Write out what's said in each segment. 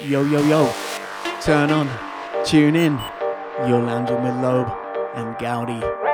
Yo, yo, yo. Turn on, tune in. You're lounging with Lobe and Gaudi.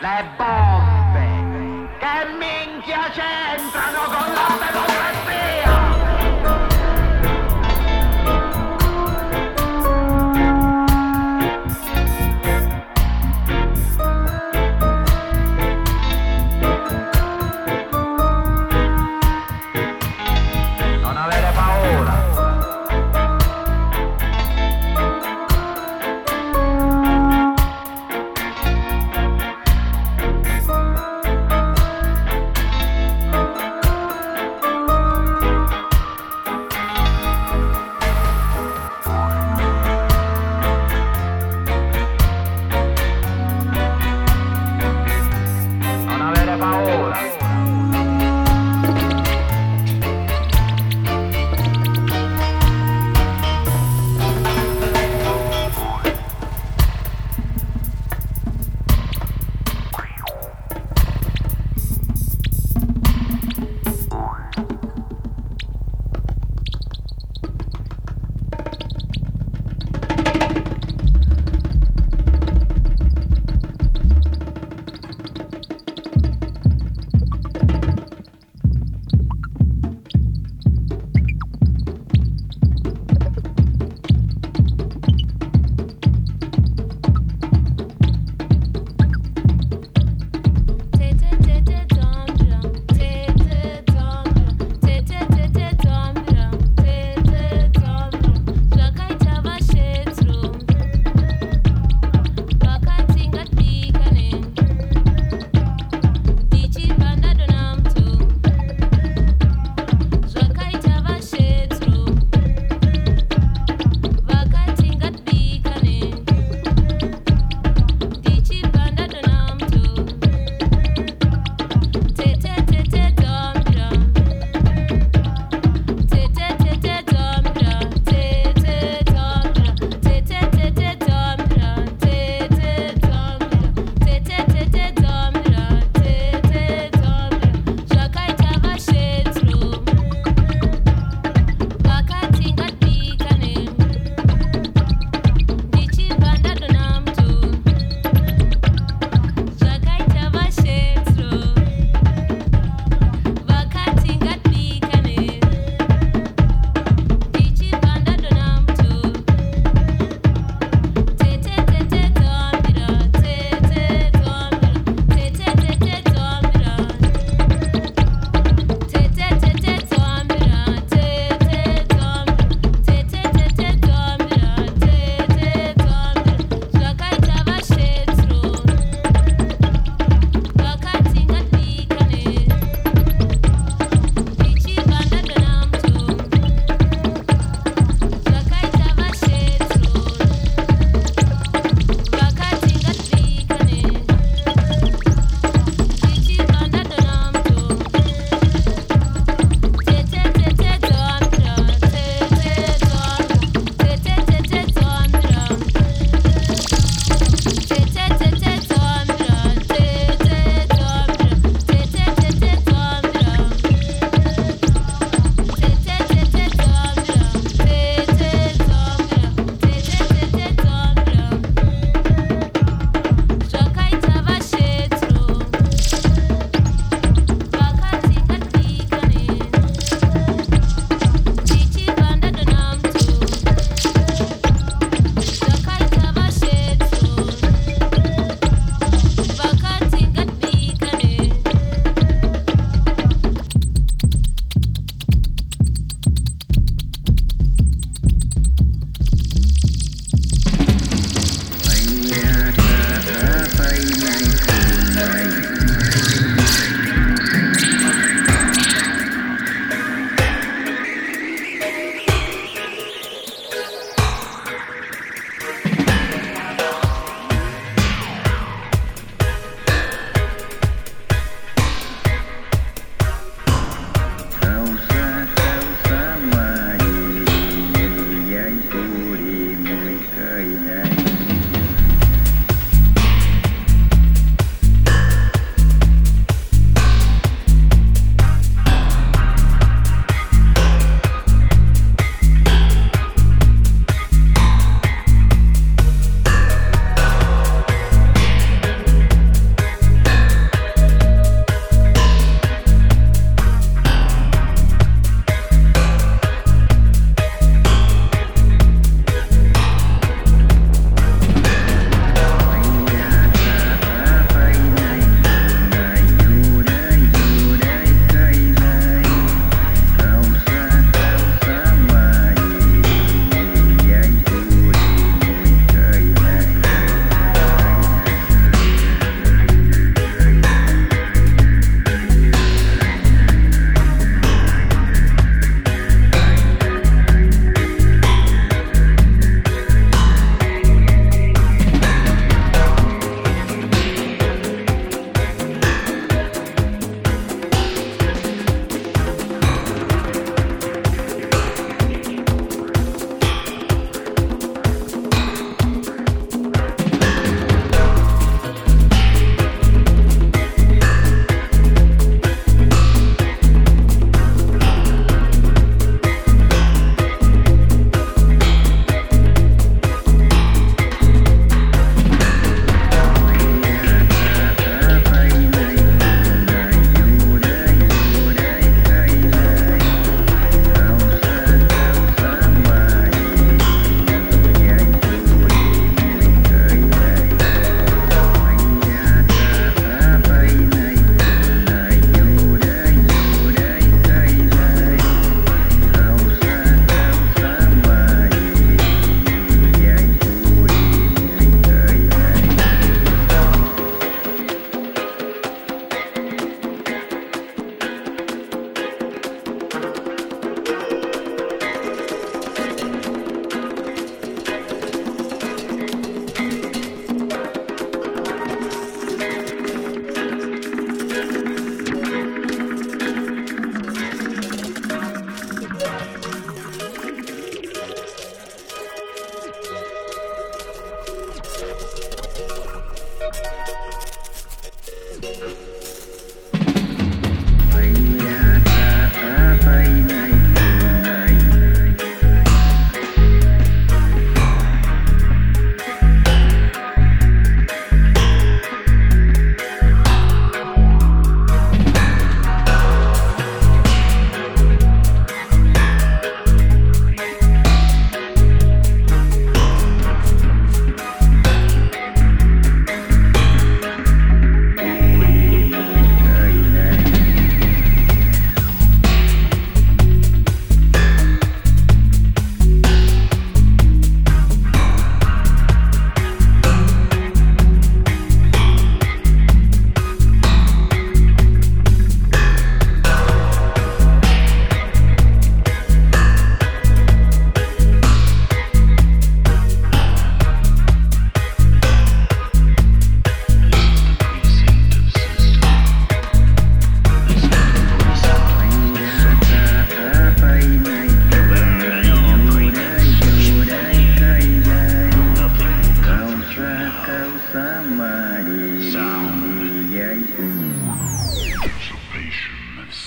来吧。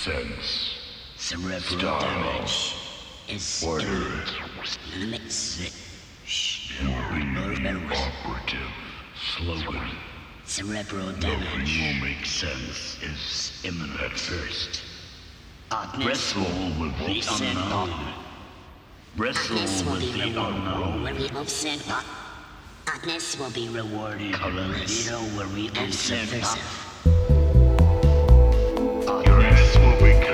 Sense. Cerebral Stop. damage is Order. Moving the operative slogan. Cerebral damage. Nothing will make sense is imminent at first. Oddness Wrestle with will the be unknown. Wrestle will with be the rewarded unknown. where we have sent on. Oddness will be rewarded. Colorless. Know where we become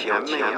甜妹